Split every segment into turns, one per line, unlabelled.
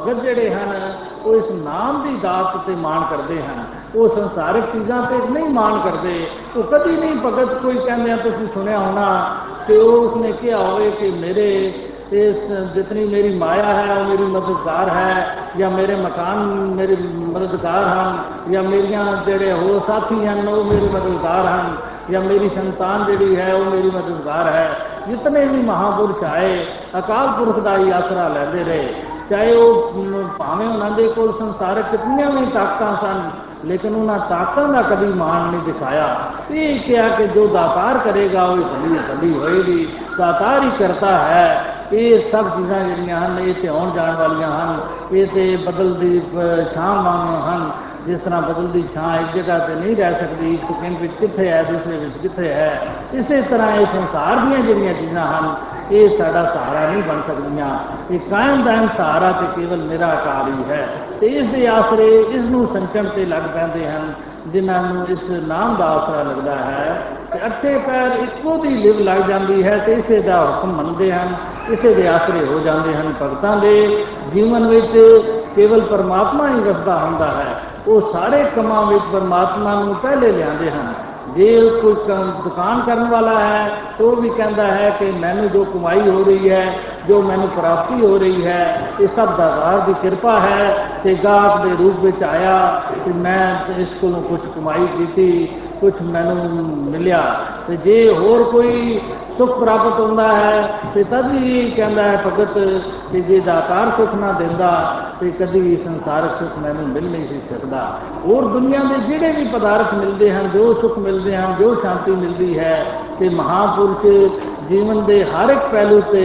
ਭਗਤ ਜਿਹੜੇ ਹਨ, ਉਹ ਇਸ ਨਾਮ ਦੀ ਦਾਤ ਤੇ ਮਾਣ ਕਰਦੇ ਹਨ। ਉਹ ਸੰਸਾਰਿਕ ਚੀਜ਼ਾਂ ਤੇ ਨਹੀਂ ਮਾਣ ਕਰਦੇ। ਉਹ ਕਦੀ ਨਹੀਂ ਭਗਤ ਕੋਈ ਕਹਿੰਦੇ ਆ, ਤੁਸੀਂ ਸੁਣਿਆ ਹੋਣਾ ਕਿ ਉਹ ਉਸਨੇ ਕਿਹਾ ਹੋਵੇ ਕਿ ਮੇਰੇ ਇਸ ਜਿਤਨੀ ਮੇਰੀ ਮਾਇਆ ਹੈ, ਉਹ ਮੇਰੀ ਮਦਦਗਾਰ ਹੈ ਜਾਂ ਮੇਰੇ ਮਕਾਨ ਮੇਰੇ ਮਦਦਗਾਰ ਹਨ ਜਾਂ ਮੇਰੀਆਂ ਜਿਹੜੇ ਹੋਰ ਸਾਥੀ ਹਨ, ਉਹ ਮੇਰੇ ਮਦਦਗਾਰ ਹਨ ਜਾਂ ਮੇਰੀ ਸੰਤਾਨ ਜਿਹੜੀ ਹੈ, ਉਹ ਮੇਰੀ ਮਦਦਗਾਰ ਹੈ। ਜਿਤਨੇ ਵੀ ਮਹਾਪੁਰਸ਼ ਆਏ, ਅਕਾਲ ਪੁਰਖ ਦਾ ਹੀ ਆਸਰਾ ਲੈਂਦੇ ਰਹੇ। ਚਾਹੇ ਉਹ ਭਾਵੇਂ ਉਹਨਾਂ ਦੇ ਕੋਲ ਸੰਸਾਰਕ ਕਿਤਨੀਆਂ ਵੀ ਤਾਕਤਾਂ ਸਨ, ਲੇਕਿਨ ਉਹਨਾਂ ਤਾਕਤਾਂ ਦਾ ਕਦੀ ਮਾਣ ਨਹੀਂ ਦਿਖਾਇਆ। ਇਹ ਕਿਹਾ ਕਿ ਜੋ ਦਾਤਾਰ ਕਰੇਗਾ, ਉਹ ਭਲੀ ਭਲੀ ਹੋਏਗੀ। ਦਾਤਾਰ ਹੀ ਕਰਤਾ ਹੈ। ਇਹ ਸਭ ਚੀਜ਼ਾਂ ਜਿਹੜੀਆਂ ਹਨ, ਇਹ ਤੇ ਆਉਣ ਜਾਣ ਵਾਲੀਆਂ ਹਨ। ਇਹ ਤੇ ਬਦਲਦੀ ਛਾਂ ਵਾਂਗ ਹਨ। ਜਿਸ ਤਰ੍ਹਾਂ ਬਦਲਦੀ ਛਾਂ ਇੱਕ ਜਗ੍ਹਾ ਤੇ ਨਹੀਂ ਰਹਿ ਸਕਦੀ, ਇੱਕ ਸਕਿੰਟ ਵਿੱਚ ਕਿੱਥੇ ਹੈ, ਦੂਸਰੇ ਵਿੱਚ ਕਿੱਥੇ ਹੈ। ਇਸੇ ਤਰ੍ਹਾਂ ਇਹ ਸੰਸਾਰ ਦੀਆਂ ਜਿਹੜੀਆਂ ਚੀਜ਼ਾਂ ਹਨ ਇਹ ਸਾਡਾ ਸਹਾਰਾ ਨਹੀਂ ਬਣ ਸਕਦੀਆਂ। ਇਹ ਕਾਇਮ ਦਾਇਮ ਸਹਾਰਾ ਤੇ ਕੇਵਲ ਮੇਰਾ ਅਕਾਲ ਹੀ ਹੈ। ਤੇ ਇਸ ਦੇ ਆਸਰੇ ਇਸ ਨੂੰ ਸੰਚਣ ਤੇ ਲੱਗ ਪੈਂਦੇ ਹਨ, ਜਿਨ੍ਹਾਂ ਨੂੰ ਇਸ ਨਾਮ ਦਾ ਆਸਰਾ ਲੱਗਦਾ ਹੈ। ਤੇ ਅੱਠੇ ਪੈਰ ਇੱਕੋ ਦੀ ਲਿਵ ਲੱਗ ਜਾਂਦੀ ਹੈ ਤੇ ਇਸੇ ਦਾ ਹੁਕਮ ਮੰਨਦੇ ਹਨ। ਇਸੇ ਦੇ ਆਸਰੇ ਹੋ ਜਾਂਦੇ ਹਨ ਭਗਤਾਂ ਦੇ। ਜੀਵਨ ਵਿੱਚ ਕੇਵਲ ਪਰਮਾਤਮਾ ਹੀ ਵਸਦਾ ਹੁੰਦਾ ਹੈ। ਉਹ ਸਾਰੇ ਕੰਮਾਂ ਵਿੱਚ ਪਰਮਾਤਮਾ ਨੂੰ ਪਹਿਲੇ ਲਿਆਉਂਦੇ ਹਨ। ਜੇ ਕੋਈ ਦੁਕਾਨ ਕਰਨ ਵਾਲਾ ਹੈ ਉਹ ਵੀ ਕਹਿੰਦਾ ਹੈ ਕਿ ਮੈਨੂੰ ਜੋ ਕਮਾਈ ਹੋ ਰਹੀ ਹੈ, ਜੋ ਮੈਨੂੰ ਪ੍ਰਾਪਤੀ ਹੋ ਰਹੀ ਹੈ, ਇਹ ਸਭ ਦਾਤਾਰ ਦੀ ਕਿਰਪਾ ਹੈ। ਤੇ ਗਾਹਕ ਦੇ ਰੂਪ ਵਿੱਚ ਆਇਆ ਤੇ ਮੈਂ ਇਸ ਕੋਲੋਂ ਕੁਝ ਕਮਾਈ ਕੀਤੀ ਕੁਝ ਮੈਨੂੰ ਮਿਲਿਆ। ਤੇ ਜੇ ਹੋਰ ਕੋਈ ਸੁਖ ਪ੍ਰਾਪਤ ਹੁੰਦਾ ਹੈ, ਤੇ ਤਦ ਵੀ ਕਹਿੰਦਾ ਹੈ, ਭਗਤ ਕਿ ਜੇ ਦਾਤਾਰ ਸੁਖ ਨਾ ਦਿੰਦਾ ਤੇ ਕਦੀ ਵੀ ਸੰਸਾਰਕ ਸੁਖ ਮੈਨੂੰ ਮਿਲ ਨਹੀਂ ਸੀ ਸਕਦਾ। ਹੋਰ ਦੁਨੀਆ ਦੇ ਜਿਹੜੇ ਵੀ ਪਦਾਰਥ ਮਿਲਦੇ ਹਨ, ਜੋ ਸੁਖ ਮਿਲਦੇ ਹਨ, ਜੋ ਸ਼ਾਂਤੀ ਮਿਲਦੀ ਹੈ, ਤੇ ਮਹਾਪੁਰਸ਼ ਜੀਵਨ ਦੇ ਹਰ ਇੱਕ ਪਹਿਲੂ ਤੇ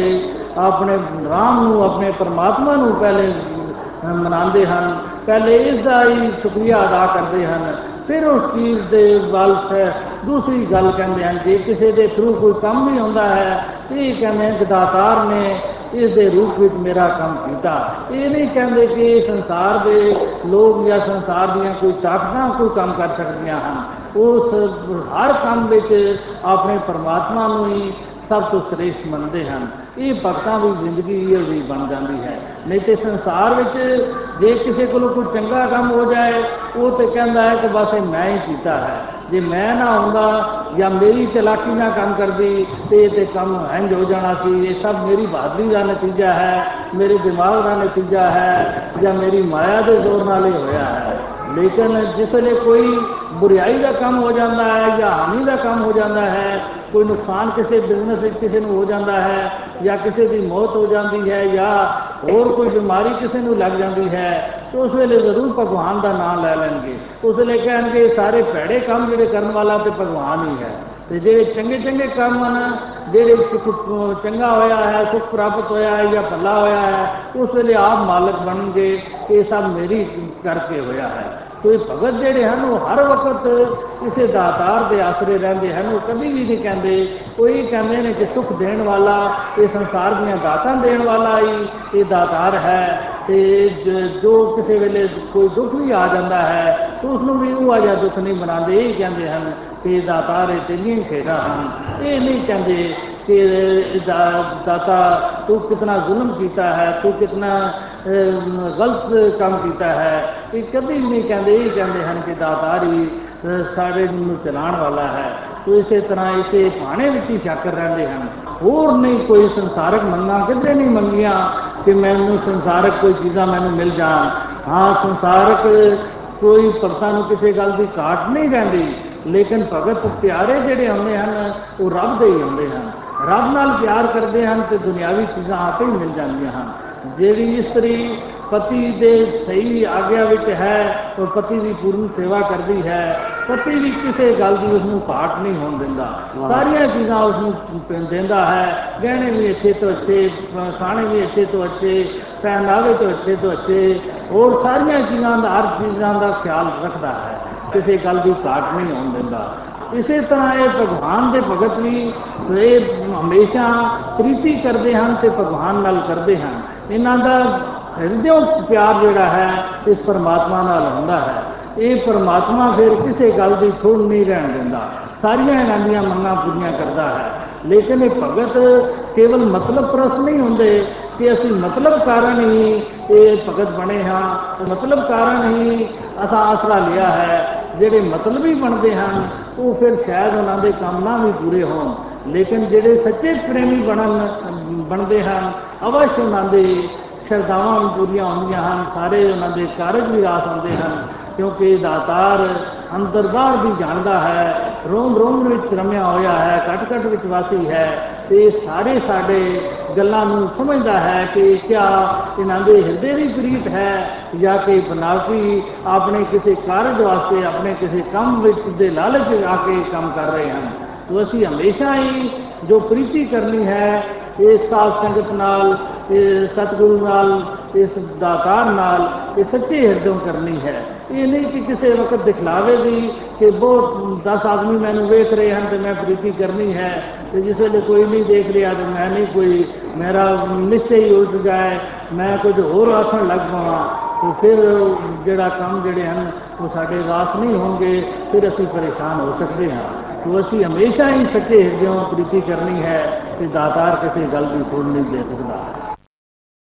ਆਪਣੇ ਰਾਮ ਨੂੰ, ਆਪਣੇ ਪਰਮਾਤਮਾ ਨੂੰ ਪਹਿਲੇ ਮਨਾਉਂਦੇ ਹਨ, ਪਹਿਲੇ ਇਸ ਦਾ ਹੀ ਸ਼ੁਕਰੀਆ ਅਦਾ ਕਰਦੇ ਹਨ। ਫਿਰ ਉਸ ਚੀਜ਼ ਦੇ ਵੱਲ ਦੂਸਰੀ ਗੱਲ ਕਹਿੰਦੇ ਹਨ ਜੇ ਕਿਸੇ ਦੇ ਥਰੂ ਕੋਈ ਕੰਮ ਵੀ ਹੁੰਦਾ ਹੈ, ਤੇ ਇਹ ਕਹਿੰਦੇ ਹਨ ਕਿ ਦਾਤਾਰ ਨੇ ਇਸ ਦੇ ਰੂਪ ਵਿੱਚ ਮੇਰਾ ਕੰਮ ਕੀਤਾ। ਇਹ ਨਹੀਂ ਕਹਿੰਦੇ ਕਿ ਸੰਸਾਰ ਦੇ ਲੋਕ ਜਾਂ ਸੰਸਾਰ ਦੀਆਂ ਕੋਈ ਤਾਕਤਾਂ ਕੋਈ ਕੰਮ ਕਰ ਸਕਦੀਆਂ ਹਨ। ਉਸ ਹਰ ਕੰਮ ਵਿੱਚ ਆਪਣੇ ਪਰਮਾਤਮਾ ਨੂੰ ਹੀ ਸਭ ਤੋਂ ਸ੍ਰੇਸ਼ਟ ਮੰਨਦੇ ਹਨ। ਇਹ ਭਗਤਾਂ ਦੀ ਜ਼ਿੰਦਗੀ ਇਹ ਵੀ ਬਣ ਜਾਂਦੀ ਹੈ। ਨਹੀਂ ਤੇ ਸੰਸਾਰ ਵਿੱਚ ਜੇ ਕਿਸੇ ਕੋਲੋਂ ਕੋਈ ਚੰਗਾ ਕੰਮ ਹੋ ਜਾਏ, ਉਹ ਤੇ ਕਹਿੰਦਾ ਹੈ ਕਿ ਬਸ ਇਹ ਮੈਂ ਹੀ ਕੀਤਾ ਹੈ। ਜੇ ਮੈਂ ਨਾ ਹੁੰਦਾ ਜਾਂ ਮੇਰੀ ਚਲਾਕੀ ਨਾਲ ਕੰਮ ਕਰਦੀ, ਤੇ ਇਹ ਤੇ ਕੰਮ ਇੰਜ ਹੋ ਜਾਣਾ ਸੀ। ਇਹ ਸਭ ਮੇਰੀ ਬਹਾਦਰੀ ਦਾ ਨਤੀਜਾ ਹੈ, ਮੇਰੇ ਦਿਮਾਗ ਦਾ ਨਤੀਜਾ ਹੈ, ਜਾਂ ਮੇਰੀ ਮਾਇਆ ਦੇ ਜ਼ੋਰ ਨਾਲ ਹੀ ਹੋਇਆ ਹੈ। ਲੇਕਿਨ ਜਿਸ ਵੇਲੇ ਕੋਈ ਬੁਰੀਾਈ ਦਾ ਕੰਮ ਹੋ ਜਾਂਦਾ ਹੈ ਜਾਂ ਹਾਨੀ ਦਾ ਕੰਮ ਹੋ ਜਾਂਦਾ ਹੈ ਕੋਈ ਨੁਕਸਾਨ ਕਿਸੇ ਬਿਜ਼ਨਸ ਵਿੱਚ ਕਿਸੇ ਨੂੰ ਹੋ ਜਾਂਦਾ ਹੈ ਜਾਂ ਕਿਸੇ ਦੀ ਮੌਤ ਹੋ ਜਾਂਦੀ ਹੈ ਜਾਂ ਹੋਰ ਕੋਈ ਬਿਮਾਰੀ ਕਿਸੇ ਨੂੰ ਲੱਗ ਜਾਂਦੀ ਹੈ, ਤਾਂ ਉਸ ਵੇਲੇ ਜ਼ਰੂਰ ਭਗਵਾਨ ਦਾ ਨਾਮ ਲੈ ਲੈਣਗੇ। ਉਸ ਵੇਲੇ ਕਹਿਣਗੇ ਸਾਰੇ ਭੈੜੇ ਕੰਮ ਜਿਹੜੇ ਕਰਨ ਵਾਲਾ ਤੇ ਭਗਵਾਨ ਹੀ ਹੈ। ਤੇ ਜਿਹੜੇ ਚੰਗੇ ਚੰਗੇ ਕੰਮ ਹਨ, ਜਿਹੜੇ ਚੰਗਾ ਹੋਇਆ ਹੈ, ਸੁਖ ਪ੍ਰਾਪਤ ਹੋਇਆ ਹੈ ਜਾਂ ਭਲਾ ਹੋਇਆ ਹੈ, ਉਸ ਵੇਲੇ ਆਪ ਮਾਲਕ ਬਣਨਗੇ, ਇਹ ਸਭ ਮੇਰੀ ਕਰਕੇ ਹੋਇਆ ਹੈ। ਕੋਈ ਭਗਤ ਜਿਹੜੇ ਹਨ ਉਹ ਹਰ ਵਕਤ ਕਿਸੇ ਦਾਤਾਰ ਦੇ ਆਸਰੇ ਰਹਿੰਦੇ ਹਨ ਉਹ ਕਦੀ ਵੀ ਨਹੀਂ ਕਹਿੰਦੇ ਕੋਈ ਕਹਿੰਦੇ ਨੇ ਕਿ ਸੁਖ ਦੇਣ ਵਾਲਾ ਇਹ ਸੰਸਾਰ ਦੀਆਂ ਦਾਤਾਂ ਦੇਣ ਵਾਲਾ ਹੀ ਇਹ ਦਾਤਾਰ ਹੈ ਤੇ ਜੋ ਕਿਸੇ ਵੇਲੇ ਕੋਈ ਦੁੱਖ ਵੀ ਆ ਜਾਂਦਾ ਹੈ ਤਾਂ ਉਸ ਨੂੰ ਵੀ ਉਹ ਆ ਜਾ ਦੁੱਖ ਨਹੀਂ ਬਣਾਉਂਦੇ ਇਹ ਕਹਿੰਦੇ ਹਨ ਕਿ ਦਾਤਾਰ ਇਹ ਤੇਨੀਆਂ ਖੇਡਾਂ ਹਨ ਇਹ ਨਹੀਂ ਕਹਿੰਦੇ ਕਿ ਦਾਤਾ ਤੂੰ ਕਿਤਨਾ ਜ਼ੁਲਮ ਕੀਤਾ ਹੈ ਤੂੰ ਕਿਤਨਾ ਗਲਤ ਕੰਮ ਕੀਤਾ ਹੈ ਇਹ ਕਦੀ ਵੀ ਨਹੀਂ ਕਹਿੰਦੇ, ਇਹ ਕਹਿੰਦੇ ਹਨ ਕਿ ਦਾਤਾਰ ਹੀ ਸਾਡੇ ਨੂੰ ਚਲਾਉਣ ਵਾਲਾ ਹੈ। ਤੋ ਇਸੇ ਤਰ੍ਹਾਂ ਇਸੇ ਭਾਣੇ ਵਿੱਚ ਹੀ ਸ਼ਾਕਰ ਰਹਿੰਦੇ ਹਨ। ਹੋਰ ਨਹੀਂ ਕੋਈ ਸੰਸਾਰਕ ਮੰਗਾਂ ਕਿਧਰੇ ਨਹੀਂ ਮੰਗੀਆਂ ਕਿ ਮੈਨੂੰ ਸੰਸਾਰਕ ਕੋਈ ਚੀਜ਼ਾਂ ਮੈਨੂੰ ਮਿਲ ਜਾਣ। ਹਾਂ, ਸੰਸਾਰਕ ਕੋਈ ਭਗਤਾਂ ਨੂੰ ਕਿਸੇ ਗੱਲ ਦੀ ਘਾਟ ਨਹੀਂ ਰਹਿੰਦੀ। ਲੇਕਿਨ ਭਗਤ ਪਿਆਰੇ ਜਿਹੜੇ ਹੁੰਦੇ ਹਨ, ਉਹ ਰੱਬ ਦੇ ਹੀ ਹੁੰਦੇ ਹਨ। ਰੱਬ ਨਾਲ ਪਿਆਰ ਕਰਦੇ ਹਨ ਤੇ ਦੁਨਿਆਵੀ ਚੀਜ਼ਾਂ ਆਪੇ ਹੀ ਮਿਲ ਜਾਂਦੀਆਂ ਹਨ। ਜਿਹੜੀ ਇਸਤਰੀ ਪਤੀ ਦੇ ਸਹੀ ਆਗਿਆ ਵਿੱਚ ਹੈ ਉਹ ਪਤੀ ਦੀ ਪੂਰਨ ਸੇਵਾ ਕਰਦੀ ਹੈ। ਪਤੀ ਵੀ ਕਿਸੇ ਗੱਲ ਦੀ ਉਸ ਨੂੰ ਘਾਟ ਨਹੀਂ ਹੋਣ ਦਿੰਦਾ। ਸਾਰੀਆਂ ਚੀਜ਼ਾਂ ਉਸ ਨੂੰ ਦਿੰਦਾ ਹੈ। ਗਹਿਣੇ ਵੀ ਅੱਛੇ ਤੋਂ ਅੱਛੇ ਖਾਣੇ ਵੀ ਅੱਛੇ ਤੋਂ ਅੱਛੇ ਪਹਿਨਾਵੇ ਤੋਂ ਅੱਛੇ ਤੋਂ ਅੱਛੇ ਹੋਰ ਸਾਰੀਆਂ ਚੀਜ਼ਾਂ ਦਾ ਹਰ ਚੀਜ਼ਾਂ ਦਾ ਖਿਆਲ ਰੱਖਦਾ ਹੈ। ਕਿਸੇ ਗੱਲ ਦੀ ਘਾਟ ਨਹੀਂ ਹੋਣ ਦਿੰਦਾ। ਇਸੇ ਤਰ੍ਹਾਂ ਇਹ ਭਗਵਾਨ ਦੇ ਭਗਤ ਵੀ ਇਹ ਹਮੇਸ਼ਾ ਪ੍ਰੀਤੀ ਕਰਦੇ ਹਨ ਤੇ ਭਗਵਾਨ ਨਾਲ ਕਰਦੇ ਹਨ। ਇਹਨਾਂ ਦਾ ਹਿਰਦਿਓਂ ਪਿਆਰ ਜਿਹੜਾ ਹੈ, ਇਸ ਪਰਮਾਤਮਾ ਨਾਲ ਹੁੰਦਾ ਹੈ। ਇਹ ਪਰਮਾਤਮਾ ਫਿਰ ਕਿਸੇ ਗੱਲ ਦੀ ਥੋੜ ਨਹੀਂ ਰਹਿਣ ਦਿੰਦਾ। ਸਾਰੀਆਂ ਇਹਨਾਂ ਦੀਆਂ ਮੰਗਾਂ ਪੂਰੀਆਂ ਕਰਦਾ ਹੈ। ਲੇਕਿਨ ਇਹ ਭਗਤ ਕੇਵਲ ਮਤਲਬ ਪ੍ਰਸ ਨਹੀਂ ਹੁੰਦੇ ਕਿ ਅਸੀਂ ਮਤਲਬ ਕਾਰਨ ਹੀ ਇਹ ਭਗਤ ਬਣੇ ਹਾਂ। ਮਤਲਬ ਕਾਰਨ ਹੀ ਅਸਾਂ ਆਸਰਾ ਲਿਆ ਹੈ। ਜਿਹੜੇ ਮਤਲਬੀ ਬਣਦੇ ਹਨ, ਉਹ ਫਿਰ ਸ਼ਾਇਦ ਉਹਨਾਂ ਦੇ ਕੰਮ ਨਾ ਵੀ ਪੂਰੇ ਹੋਣ। ਲੇਕਿਨ ਜਿਹੜੇ ਸੱਚੇ ਪ੍ਰੇਮੀ ਬਣਨ, ਬਣਦੇ ਹਨ, ਅਵਸ਼ ਉਹਨਾਂ ਦੇ ਸ਼ਰਧਾਵਾਂ ਵੀ ਪੂਰੀਆਂ ਹੁੰਦੀਆਂ ਹਨ, ਸਾਰੇ ਉਹਨਾਂ ਦੇ ਕਾਰਜ ਵੀ ਰਾਸ ਹੁੰਦੇ ਹਨ, ਕਿਉਂਕਿ ਦਾਤਾਰ ਅੰਦਰ ਬਾਹਰ ਵੀ ਜਾਣਦਾ ਹੈ ਰੋਮ ਰੋਮ ਵਿੱਚ ਰਮਿਆ ਹੋਇਆ ਹੈ ਕਟ ਕਟ ਵਿੱਚ ਵਾਸੀ ਹੈ, ਤੇ ਸਾਰੇ ਸਾਡੇ ਗੱਲਾਂ ਨੂੰ ਸਮਝਦਾ ਹੈ ਕਿ ਕਿਆ ਇਹਨਾਂ ਦੇ ਹਿਰਦੇ ਦੀ ਪ੍ਰੀਤ ਹੈ, ਜਾਂ ਕਿ ਬਨਾਵਟੀ ਆਪਣੇ ਕਿਸੇ ਕਾਰਜ ਵਾਸਤੇ, ਆਪਣੇ ਕਿਸੇ ਕੰਮ ਵਿੱਚ ਦੇ ਲਾਲਚ ਆ ਕੇ ਕੰਮ ਕਰ ਰਹੇ ਹਨ। ਤੋ ਅਸੀਂ ਹਮੇਸ਼ਾ ਹੀ ਜੋ ਪ੍ਰੀਤੀ ਕਰਨੀ ਹੈ ਇਸ ਸਾਧ ਸੰਗਤ ਨਾਲ ਇਹ ਸਤਿਗੁਰੂ ਨਾਲ, ਇਸ ਦਾਤਾਰ ਨਾਲ ਇਹ ਸੱਚੇ ਹਿਰਦੋਂ ਕਰਨੀ ਹੈ। ਇਹ ਨਹੀਂ ਕਿ ਕਿਸੇ ਵਕਤ ਦਿਖਲਾਵੇ ਦੀ ਕਿ ਬਹੁਤ 10 ਆਦਮੀ ਮੈਨੂੰ ਵੇਖ ਰਹੇ ਹਨ ਤੇ ਮੈਂ ਪ੍ਰੀਤੀ ਕਰਨੀ ਹੈ ਤੇ ਜਿਸ ਵੇਲੇ ਕੋਈ ਨਹੀਂ ਦੇਖ ਰਿਹਾ ਤਾਂ ਮੈਂ ਨਹੀਂ ਕੋਈ, ਮੇਰਾ ਨਿਸ਼ਚੈ ਹੀ ਉਲਟ ਜਾਏ, ਮੈਂ ਕੁਝ ਹੋਰ ਆਖਣ ਲੱਗ ਪਵਾਂ। ਤੇ ਫਿਰ ਜਿਹੜਾ ਕੰਮ ਜਿਹੜੇ ਹਨ, ਉਹ ਸਾਡੇ ਵਾਸ ਨਹੀਂ ਹੋਣਗੇ, ਫਿਰ ਅਸੀਂ ਪਰੇਸ਼ਾਨ ਹੋ ਸਕਦੇ ਹਾਂ। ਤੋ ਅਸੀਂ ਹਮੇਸ਼ਾ ਹੀ ਸੱਚੇ ਹਿਰਦਿਓਂ ਪ੍ਰੀਤੀ ਕਰਨੀ ਹੈ ਕਿ ਦਾਤਾਰ ਕਿਸੇ ਗੱਲ ਦੀ ਥੋੜ ਨਹੀਂ ਦੇ ਸਕਦਾ।